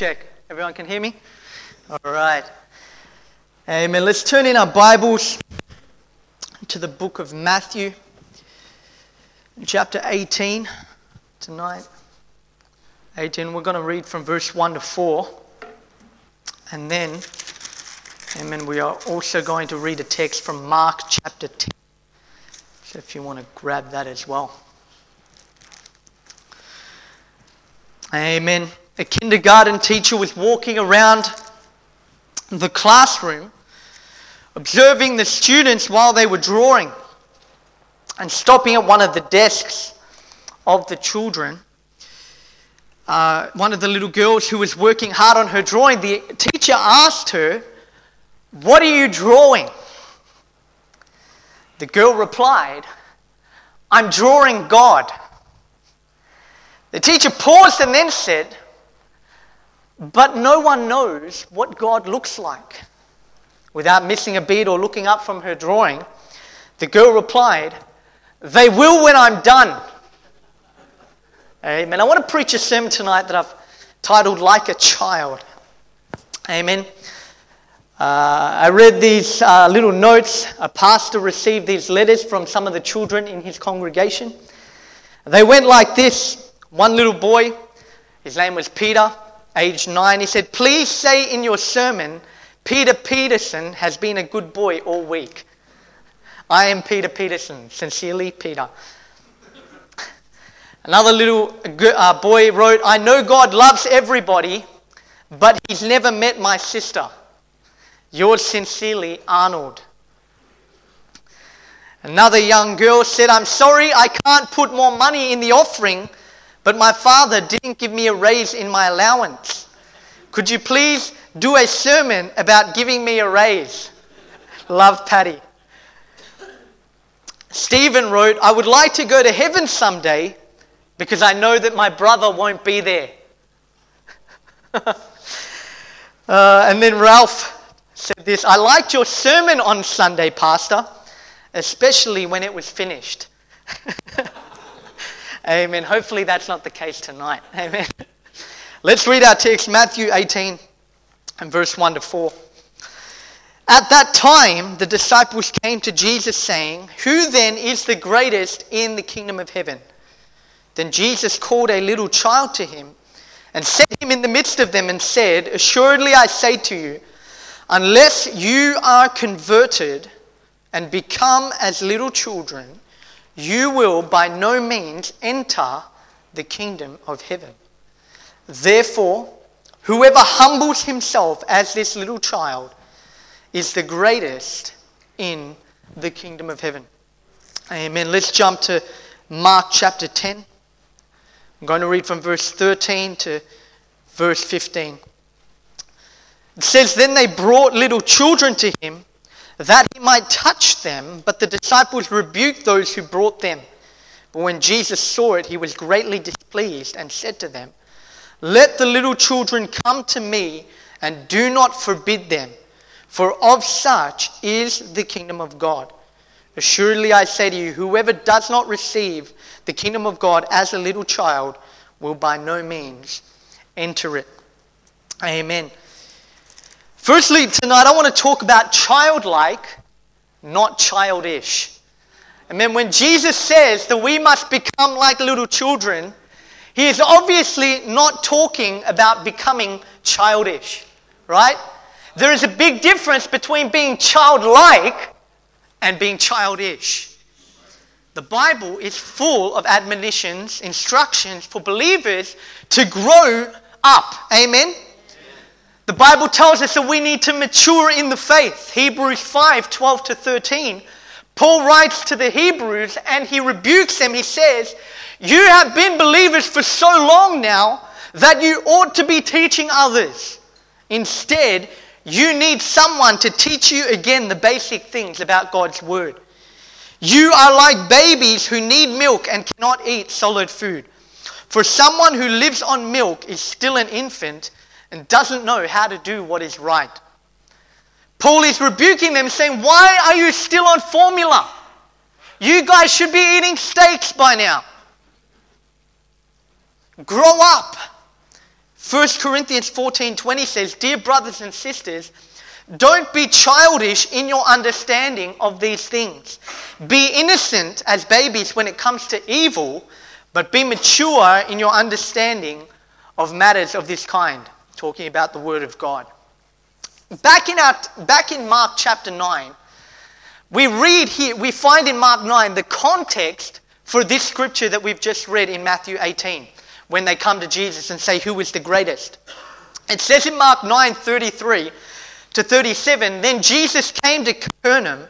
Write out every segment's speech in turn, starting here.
check. Everyone can hear me? All right. Amen. Let's turn in our Bibles to the book of Matthew, chapter 18 tonight. 18. We're going to read from verse 1 to 4. And then, amen, we are also going to read a text from Mark chapter 10. So if you want to grab that as well. Amen. A kindergarten teacher was walking around the classroom, observing the students while they were drawing, and stopping at one of the desks of the children. Uh, one of the little girls who was working hard on her drawing, the teacher asked her, What are you drawing? The girl replied, I'm drawing God. The teacher paused and then said, But no one knows what God looks like. Without missing a beat or looking up from her drawing, the girl replied, They will when I'm done. Amen. I want to preach a sermon tonight that I've titled Like a Child. Amen. Uh, I read these uh, little notes. A pastor received these letters from some of the children in his congregation. They went like this one little boy, his name was Peter, age nine, he said, Please say in your sermon, Peter Peterson has been a good boy all week. I am Peter Peterson. Sincerely, Peter. Another little uh, boy wrote, I know God loves everybody, but he's never met my sister. Yours sincerely, Arnold. Another young girl said, I'm sorry I can't put more money in the offering but my father didn't give me a raise in my allowance. Could you please do a sermon about giving me a raise? Love Patty. Stephen wrote, I would like to go to heaven someday because I know that my brother won't be there. uh, and then Ralph said this I liked your sermon on Sunday, Pastor, especially when it was finished. Amen. Hopefully that's not the case tonight. Amen. Let's read our text, Matthew 18 and verse 1 to 4. At that time, the disciples came to Jesus saying, Who then is the greatest in the kingdom of heaven? Then Jesus called a little child to him and set him in the midst of them and said, Assuredly I say to you, unless you are converted and become as little children, you will by no means enter the kingdom of heaven. Therefore, whoever humbles himself as this little child is the greatest in the kingdom of heaven. Amen. Let's jump to Mark chapter 10. I'm going to read from verse 13 to verse 15. It says, Then they brought little children to him that he might touch them, but the disciples rebuked those who brought them. But when Jesus saw it, he was greatly displeased and said to them, Let the little children come to me, and do not forbid them, for of such is the kingdom of God. Assuredly, I say to you, whoever does not receive the kingdom of God as a little child will by no means enter it. Amen. Firstly, tonight I want to talk about childlike, not childish. And then when Jesus says that we must become like little children, he is obviously not talking about becoming childish, right? There is a big difference between being childlike and being childish. The Bible is full of admonitions, instructions for believers to grow up. Amen? The Bible tells us that we need to mature in the faith. Hebrews 5 12 to 13. Paul writes to the Hebrews and he rebukes them. He says, You have been believers for so long now that you ought to be teaching others. Instead, you need someone to teach you again the basic things about God's Word. You are like babies who need milk and cannot eat solid food. For someone who lives on milk is still an infant and doesn't know how to do what is right. Paul is rebuking them, saying, Why are you still on formula? You guys should be eating steaks by now. Grow up. 1 Corinthians 14 20 says, Dear brothers and sisters, don't be childish in your understanding of these things. Be innocent as babies when it comes to evil, but be mature in your understanding of matters of this kind. Talking about the Word of God. Back in, our, back in Mark chapter 9, we read here, we find in Mark 9 the context for this scripture that we've just read in Matthew 18 when they come to Jesus and say, Who is the greatest? It says in Mark 9 33 to 37 Then Jesus came to Capernaum,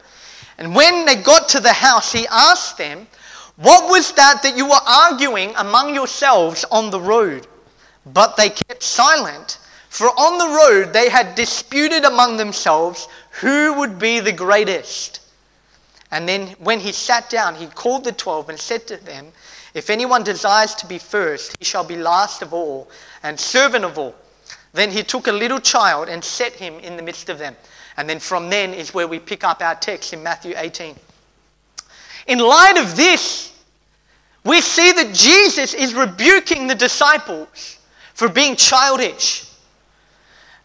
and when they got to the house, he asked them, What was that that you were arguing among yourselves on the road? But they kept silent, for on the road they had disputed among themselves who would be the greatest. And then when he sat down, he called the twelve and said to them, If anyone desires to be first, he shall be last of all and servant of all. Then he took a little child and set him in the midst of them. And then from then is where we pick up our text in Matthew 18. In light of this, we see that Jesus is rebuking the disciples for being childish.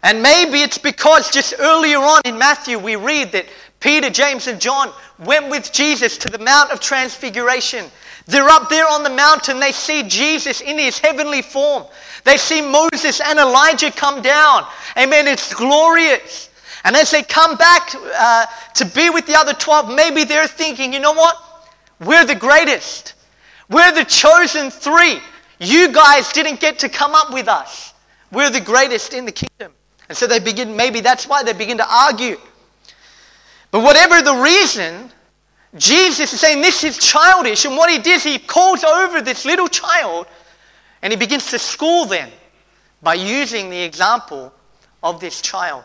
And maybe it's because just earlier on in Matthew we read that Peter, James, and John went with Jesus to the Mount of Transfiguration. They're up there on the mountain. They see Jesus in his heavenly form. They see Moses and Elijah come down. Amen. It's glorious. And as they come back uh, to be with the other 12, maybe they're thinking, you know what? We're the greatest. We're the chosen three. You guys didn't get to come up with us. We're the greatest in the kingdom. And so they begin, maybe that's why they begin to argue. But whatever the reason, Jesus is saying this is childish. And what he does, he calls over this little child and he begins to school them by using the example of this child.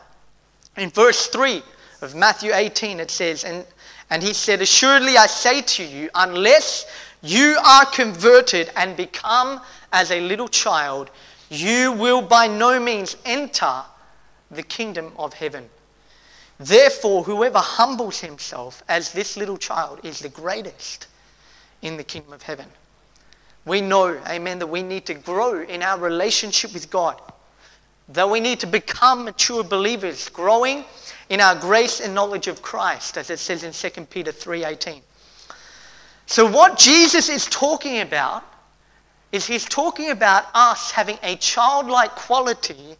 In verse 3 of Matthew 18, it says, And, and he said, Assuredly I say to you, unless you are converted and become as a little child, you will by no means enter the kingdom of heaven. Therefore, whoever humbles himself as this little child is the greatest in the kingdom of heaven. We know, amen, that we need to grow in our relationship with God. That we need to become mature believers, growing in our grace and knowledge of Christ, as it says in 2 Peter 3:18. So what Jesus is talking about is he's talking about us having a childlike quality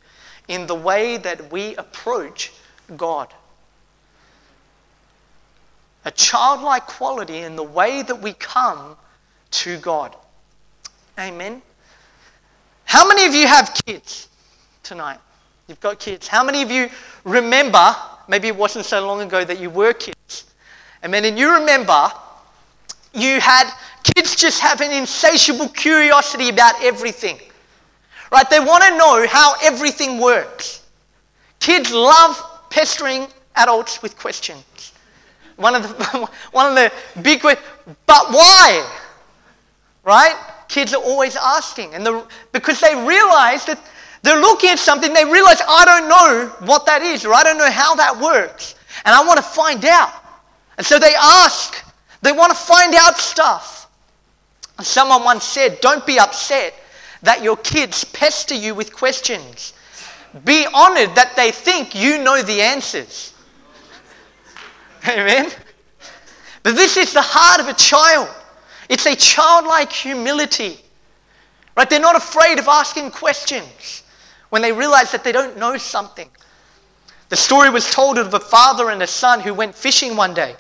in the way that we approach God. A childlike quality in the way that we come to God. Amen. How many of you have kids tonight? You've got kids. How many of you remember, maybe it wasn't so long ago that you were kids, and you remember you had kids just have an insatiable curiosity about everything. Right? They want to know how everything works. Kids love pestering adults with questions. One of the, one of the big questions, but why? Right? kids are always asking. And the, because they realize that they're looking at something, they realize, I don't know what that is, or I don't know how that works. And I want to find out. And so they ask, they want to find out stuff. Someone once said, Don't be upset that your kids pester you with questions. Be honored that they think you know the answers. Amen? But this is the heart of a child. It's a childlike humility. Right? They're not afraid of asking questions when they realize that they don't know something. The story was told of a father and a son who went fishing one day.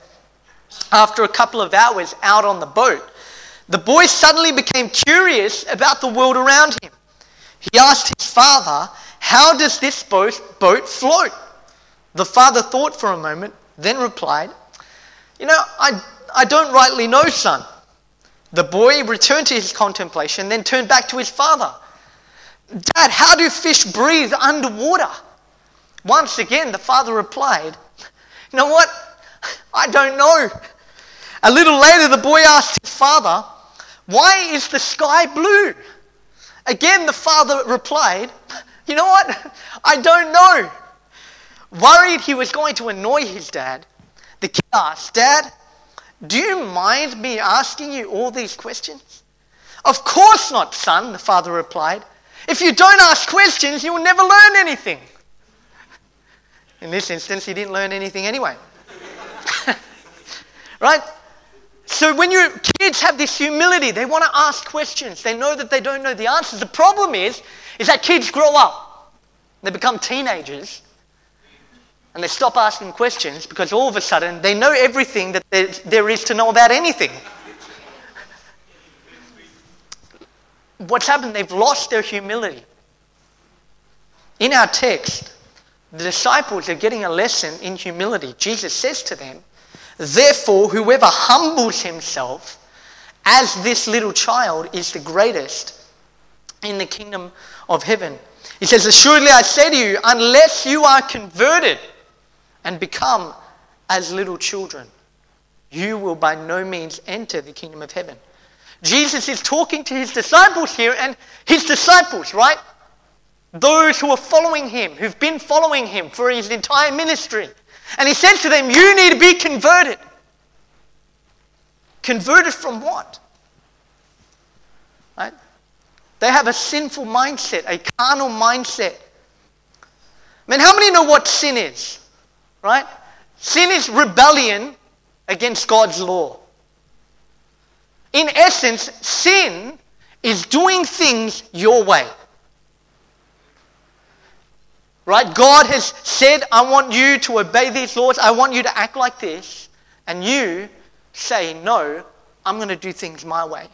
After a couple of hours out on the boat, the boy suddenly became curious about the world around him. He asked his father, How does this boat, boat float? The father thought for a moment, then replied, You know, I, I don't rightly know, son. The boy returned to his contemplation, then turned back to his father. Dad, how do fish breathe underwater? Once again, the father replied, You know what? I don't know. A little later, the boy asked his father, Why is the sky blue? Again, the father replied, You know what? I don't know. Worried he was going to annoy his dad, the kid asked, Dad, do you mind me asking you all these questions? Of course not, son, the father replied. If you don't ask questions, you will never learn anything. In this instance, he didn't learn anything anyway. Right? So when your kids have this humility, they want to ask questions. They know that they don't know the answers. The problem is, is that kids grow up. They become teenagers. And they stop asking questions because all of a sudden they know everything that there, is to know about anything. What's happened? They've lost their humility. In our text, the disciples are getting a lesson in humility. Jesus says to them, Therefore, whoever humbles himself as this little child is the greatest in the kingdom of heaven. He says, Assuredly I say to you, unless you are converted and become as little children, you will by no means enter the kingdom of heaven. Jesus is talking to his disciples here, and his disciples, right? Those who are following him, who've been following him for his entire ministry. And he says to them, You need to be converted. Converted from what? Right? They have a sinful mindset, a carnal mindset. I mean, how many know what sin is? Right? Sin is rebellion against God's law. In essence, sin is doing things your way. Right? God has said, I want you to obey these laws. I want you to act like this. And you say, No, I'm going to do things my way.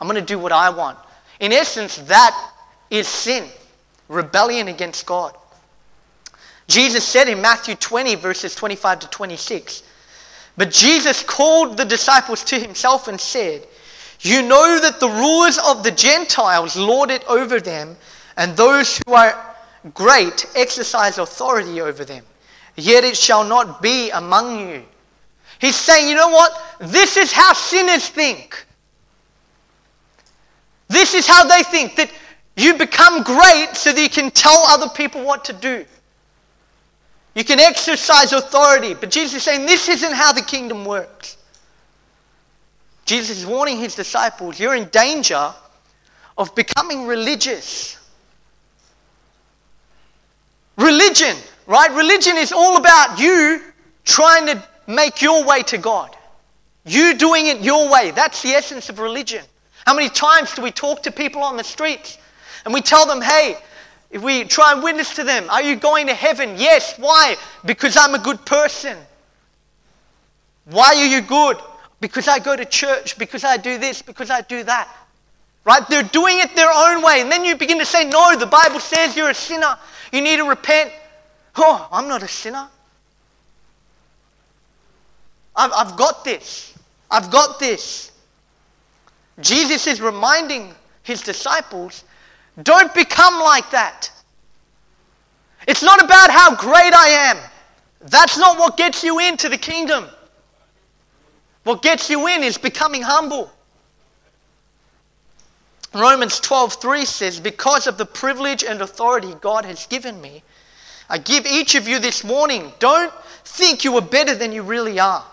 I'm going to do what I want. In essence, that is sin, rebellion against God. Jesus said in Matthew 20, verses 25 to 26, But Jesus called the disciples to himself and said, You know that the rulers of the Gentiles lord it over them, and those who are great exercise authority over them. Yet it shall not be among you. He's saying, you know what? This is how sinners think. This is how they think that you become great so that you can tell other people what to do. You can exercise authority. But Jesus is saying this isn't how the kingdom works. Jesus is warning his disciples you're in danger of becoming religious. Religion, right? Religion is all about you trying to make your way to God. You doing it your way. That's the essence of religion. How many times do we talk to people on the streets and we tell them, hey, if we try and witness to them, are you going to heaven? Yes. Why? Because I'm a good person. Why are you good? Because I go to church, because I do this, because I do that. Right? They're doing it their own way. And then you begin to say, no, the Bible says you're a sinner. You need to repent. Oh, I'm not a sinner. I've, I've got this. I've got this. Jesus is reminding his disciples don't become like that. It's not about how great I am. That's not what gets you into the kingdom. What gets you in is becoming humble. Romans 12:3 says, "Because of the privilege and authority God has given me, I give each of you this morning, don't think you are better than you really are.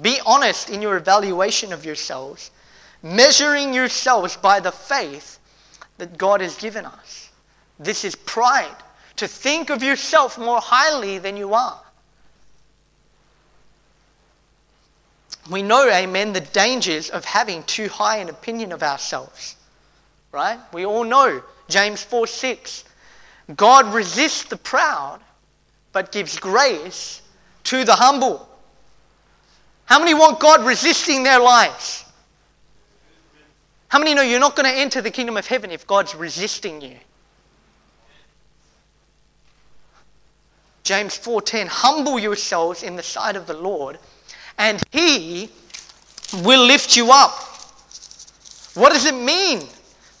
Be honest in your evaluation of yourselves, measuring yourselves by the faith that God has given us. This is pride, to think of yourself more highly than you are. We know, amen, the dangers of having too high an opinion of ourselves. Right? We all know James 4 6. God resists the proud, but gives grace to the humble. How many want God resisting their lives? How many know you're not going to enter the kingdom of heaven if God's resisting you? James 4:10 Humble yourselves in the sight of the Lord and he will lift you up. What does it mean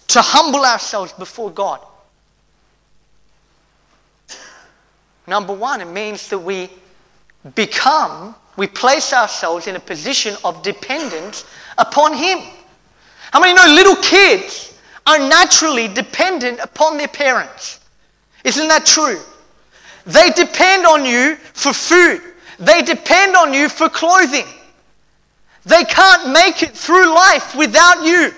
to humble ourselves before God? Number 1 it means that we become we place ourselves in a position of dependence upon him. How many know little kids are naturally dependent upon their parents? Isn't that true? They depend on you for food. They depend on you for clothing. They can't make it through life without you.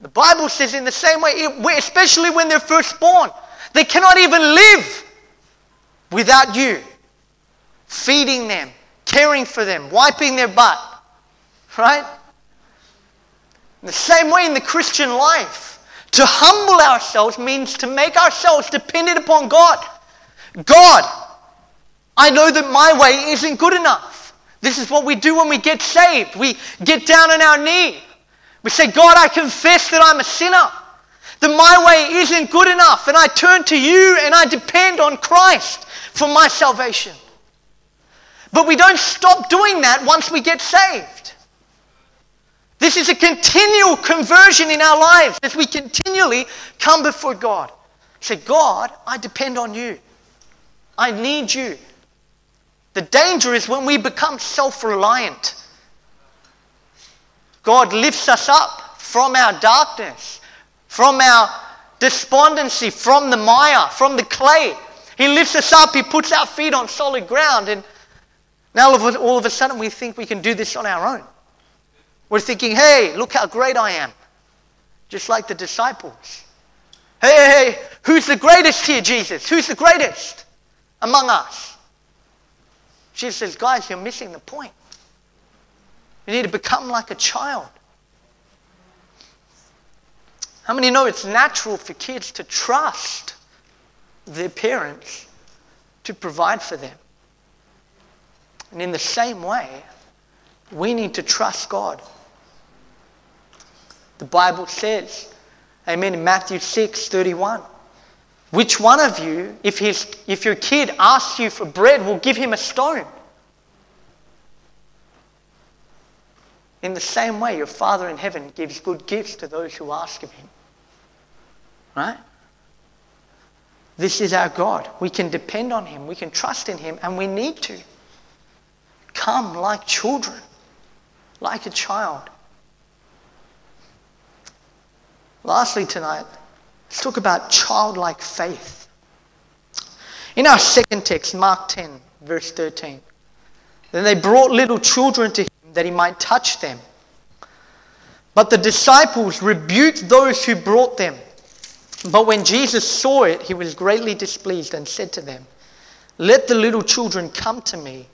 The Bible says in the same way, especially when they're first born, they cannot even live without you feeding them, caring for them, wiping their butt. Right? In the same way in the Christian life, to humble ourselves means to make ourselves dependent upon God. God, I know that my way isn't good enough. This is what we do when we get saved. We get down on our knee. We say, God, I confess that I'm a sinner, that my way isn't good enough, and I turn to you and I depend on Christ for my salvation. But we don't stop doing that once we get saved. This is a continual conversion in our lives as we continually come before God. Say, God, I depend on you. I need you. The danger is when we become self reliant. God lifts us up from our darkness, from our despondency, from the mire, from the clay. He lifts us up, He puts our feet on solid ground, and now all of a sudden we think we can do this on our own. We're thinking, hey, look how great I am. Just like the disciples. Hey, hey, hey, who's the greatest here, Jesus? Who's the greatest among us? Jesus says, guys, you're missing the point. You need to become like a child. How many know it's natural for kids to trust their parents to provide for them? And in the same way, we need to trust God. The Bible says, Amen, in Matthew 6 31. Which one of you, if, his, if your kid asks you for bread, will give him a stone? In the same way, your Father in heaven gives good gifts to those who ask of him. Right? This is our God. We can depend on him, we can trust in him, and we need to. Come like children, like a child. Lastly, tonight, let's talk about childlike faith. In our second text, Mark 10, verse 13, then they brought little children to him that he might touch them. But the disciples rebuked those who brought them. But when Jesus saw it, he was greatly displeased and said to them, Let the little children come to me,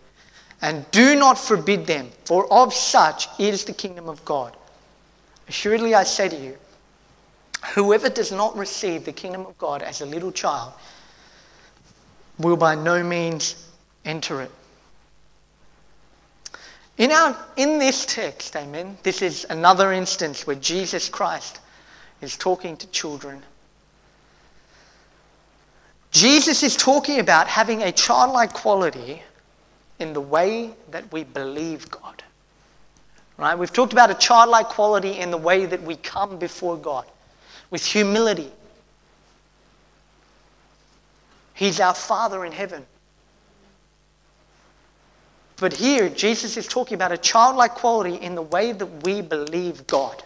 and do not forbid them, for of such is the kingdom of God. Assuredly, I say to you, Whoever does not receive the kingdom of God as a little child will by no means enter it. In, our, in this text, amen, this is another instance where Jesus Christ is talking to children. Jesus is talking about having a childlike quality in the way that we believe God. Right? We've talked about a childlike quality in the way that we come before God with humility. He's our Father in heaven. But here, Jesus is talking about a childlike quality in the way that we believe God.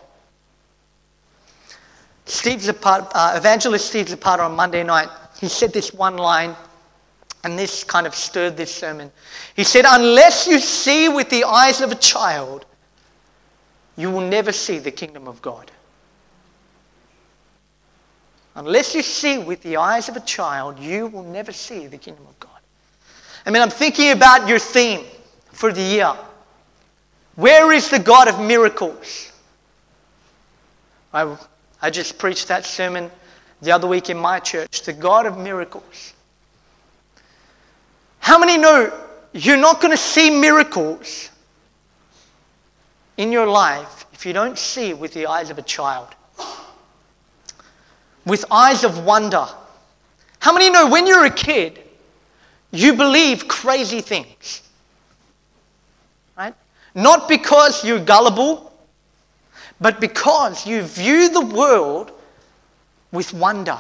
Steve Zapata, uh, evangelist Steve Zapata on Monday night, he said this one line, and this kind of stirred this sermon. He said, Unless you see with the eyes of a child, you will never see the kingdom of God. Unless you see with the eyes of a child, you will never see the kingdom of God. I mean, I'm thinking about your theme for the year. Where is the God of miracles? I, I just preached that sermon the other week in my church the God of miracles. How many know you're not going to see miracles in your life if you don't see with the eyes of a child? With eyes of wonder. How many know when you're a kid, you believe crazy things? Right? Not because you're gullible, but because you view the world with wonder.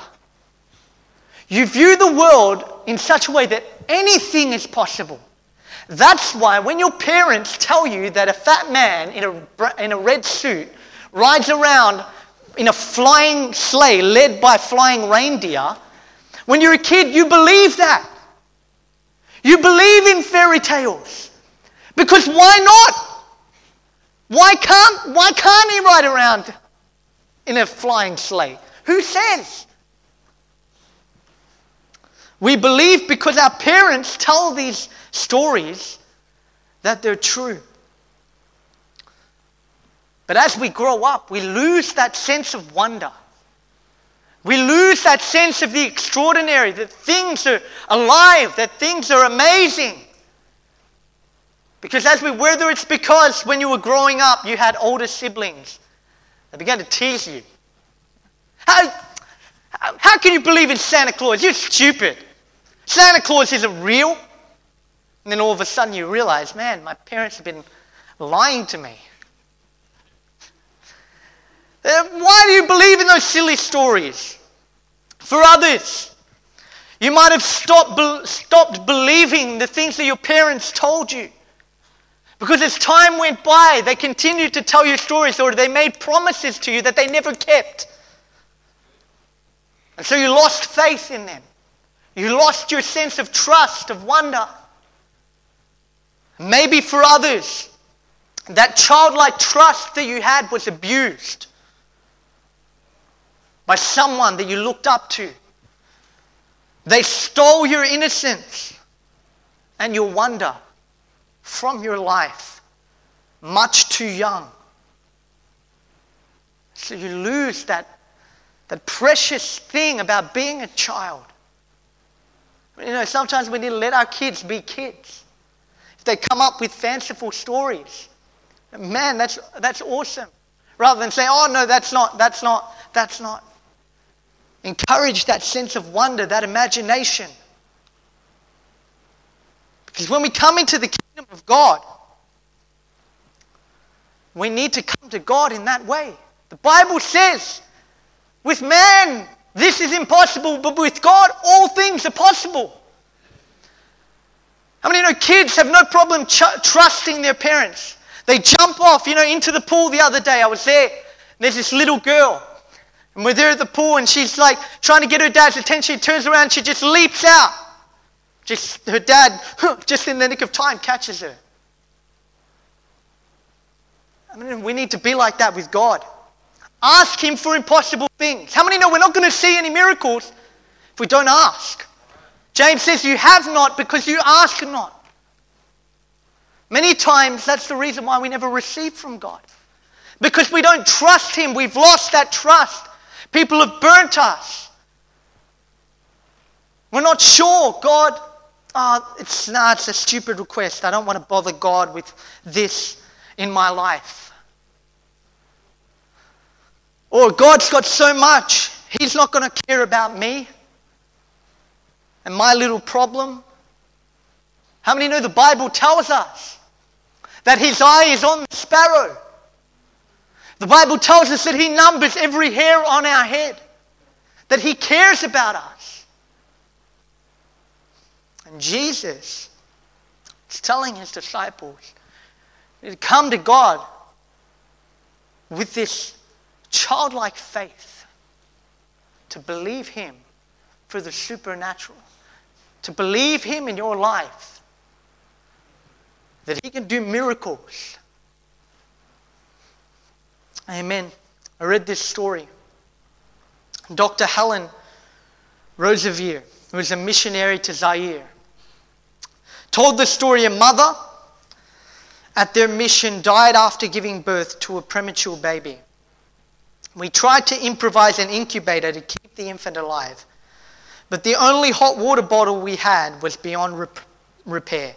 You view the world in such a way that anything is possible. That's why when your parents tell you that a fat man in a, in a red suit rides around in a flying sleigh led by flying reindeer, when you're a kid, you believe that. You believe in fairy tales. Because why not? Why can't, why can't he ride around in a flying sleigh? Who says? We believe because our parents tell these stories that they're true. But as we grow up, we lose that sense of wonder. We lose that sense of the extraordinary, that things are alive, that things are amazing. Because as we, whether it's because when you were growing up you had older siblings that began to tease you. How, how can you believe in Santa Claus? You're stupid. Santa Claus isn't real. And then all of a sudden you realize, man, my parents have been lying to me. Uh, why do you believe in those silly stories? For others, you might have stopped, stopped believing the things that your parents told you. Because as time went by, they continued to tell you stories or they made promises to you that they never kept. And so you lost faith in them. You lost your sense of trust, of wonder. Maybe for others, that childlike trust that you had was abused by someone that you looked up to. They stole your innocence and your wonder from your life much too young. So you lose that, that precious thing about being a child. You know, sometimes we need to let our kids be kids. If they come up with fanciful stories, man, that's, that's awesome. Rather than say, oh, no, that's not, that's not, that's not. Encourage that sense of wonder, that imagination. Because when we come into the kingdom of God, we need to come to God in that way. The Bible says, with man, this is impossible, but with God, all things are possible. How many you know kids have no problem ch- trusting their parents? They jump off, you know, into the pool the other day. I was there. there's this little girl. And we're there at the pool, and she's like trying to get her dad's attention. She turns around, she just leaps out. Just her dad, just in the nick of time, catches her. I mean, we need to be like that with God. Ask Him for impossible things. How many know we're not going to see any miracles if we don't ask? James says, You have not because you ask not. Many times, that's the reason why we never receive from God. Because we don't trust Him. We've lost that trust. People have burnt us. We're not sure. God, oh, it's, nah, it's a stupid request. I don't want to bother God with this in my life. Or God's got so much, He's not going to care about me and my little problem. How many know the Bible tells us that His eye is on the sparrow? The Bible tells us that He numbers every hair on our head, that He cares about us. And Jesus is telling His disciples to come to God with this childlike faith, to believe Him for the supernatural, to believe Him in your life, that He can do miracles Amen. I read this story. Dr. Helen Roseveare, who was a missionary to Zaire, told the story a mother at their mission died after giving birth to a premature baby. We tried to improvise an incubator to keep the infant alive, but the only hot water bottle we had was beyond rep- repair.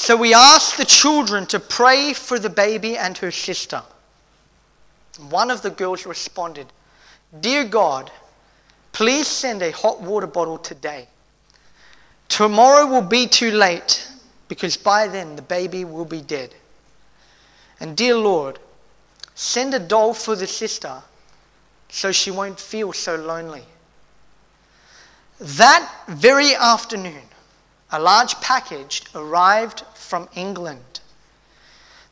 So we asked the children to pray for the baby and her sister. One of the girls responded, Dear God, please send a hot water bottle today. Tomorrow will be too late because by then the baby will be dead. And dear Lord, send a doll for the sister so she won't feel so lonely. That very afternoon, a large package arrived from England.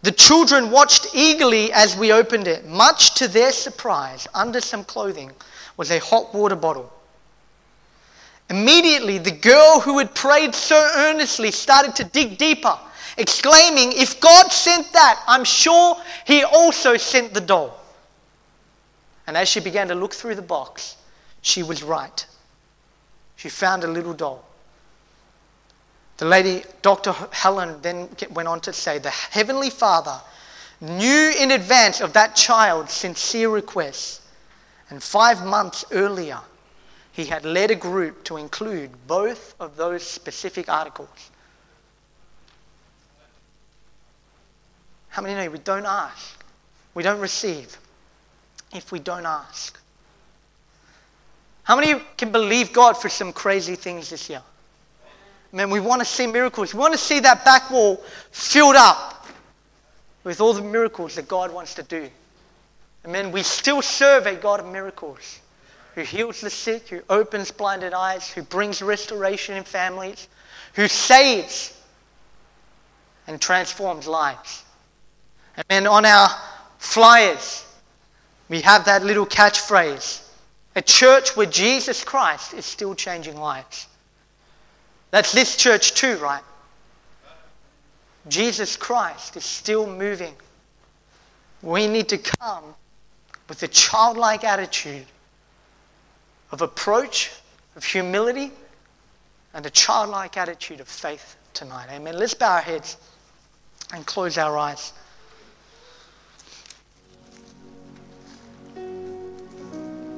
The children watched eagerly as we opened it. Much to their surprise, under some clothing was a hot water bottle. Immediately, the girl who had prayed so earnestly started to dig deeper, exclaiming, If God sent that, I'm sure He also sent the doll. And as she began to look through the box, she was right. She found a little doll. The lady, Dr. Helen, then went on to say, The Heavenly Father knew in advance of that child's sincere request, and five months earlier, he had led a group to include both of those specific articles. How many know we don't ask? We don't receive if we don't ask. How many can believe God for some crazy things this year? Man, we want to see miracles. We want to see that back wall filled up with all the miracles that God wants to do. Amen. We still serve a God of miracles who heals the sick, who opens blinded eyes, who brings restoration in families, who saves and transforms lives. And on our flyers, we have that little catchphrase a church where Jesus Christ is still changing lives. That's this church too, right? Jesus Christ is still moving. We need to come with a childlike attitude of approach, of humility, and a childlike attitude of faith tonight. Amen. Let's bow our heads and close our eyes.